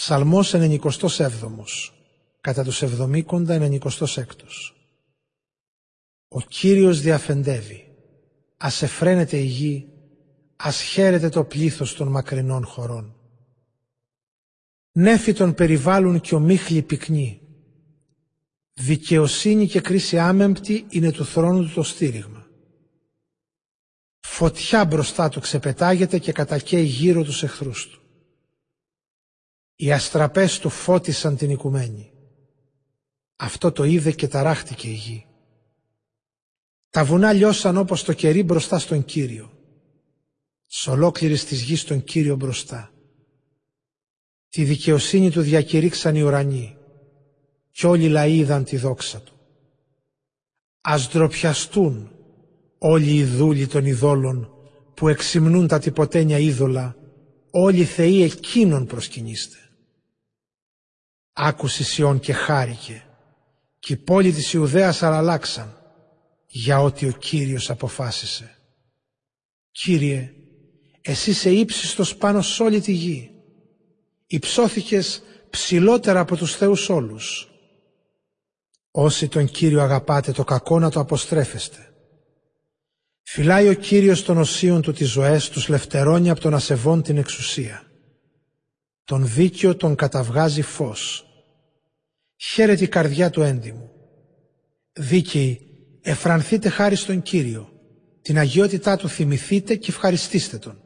Ψαλμός 97 κατά τους εβδομήκοντα 96 Ο Κύριος διαφεντεύει, ας εφραίνεται η γη, ας χαίρεται το πλήθος των μακρινών χωρών. Νέφη τον περιβάλλουν και ομίχλη πυκνή. Δικαιοσύνη και κρίση άμεμπτη είναι του θρόνου του το στήριγμα. Φωτιά μπροστά του ξεπετάγεται και κατακαίει γύρω τους εχθρούς του. Οι αστραπές του φώτισαν την οικουμένη. Αυτό το είδε και ταράχτηκε η γη. Τα βουνά λιώσαν όπως το κερί μπροστά στον Κύριο. Σ' ολόκληρης της γης τον Κύριο μπροστά. Τη δικαιοσύνη του διακηρύξαν οι ουρανοί κι όλοι οι λαοί είδαν τη δόξα του. Ας ντροπιαστούν όλοι οι δούλοι των ειδόλων που εξυμνούν τα τυποτένια είδωλα, όλοι οι θεοί εκείνων προσκυνήστε. Άκουσε Σιών και χάρηκε και οι πόλοι της Ιουδαίας αραλάξαν για ό,τι ο Κύριος αποφάσισε. Κύριε, εσύ σε ύψιστος πάνω σ' όλη τη γη. Υψώθηκες ψηλότερα από τους θεούς όλους. Όσοι τον Κύριο αγαπάτε το κακό να το αποστρέφεστε. Φυλάει ο Κύριος των οσίων του τις ζωές, τους λευτερώνει από τον ασεβών την εξουσία. Τον δίκαιο τον καταβγάζει φως Χαίρεται η καρδιά του έντιμου. Δίκαιοι, εφρανθείτε χάρη στον Κύριο. Την αγιότητά του θυμηθείτε και ευχαριστήστε Τον.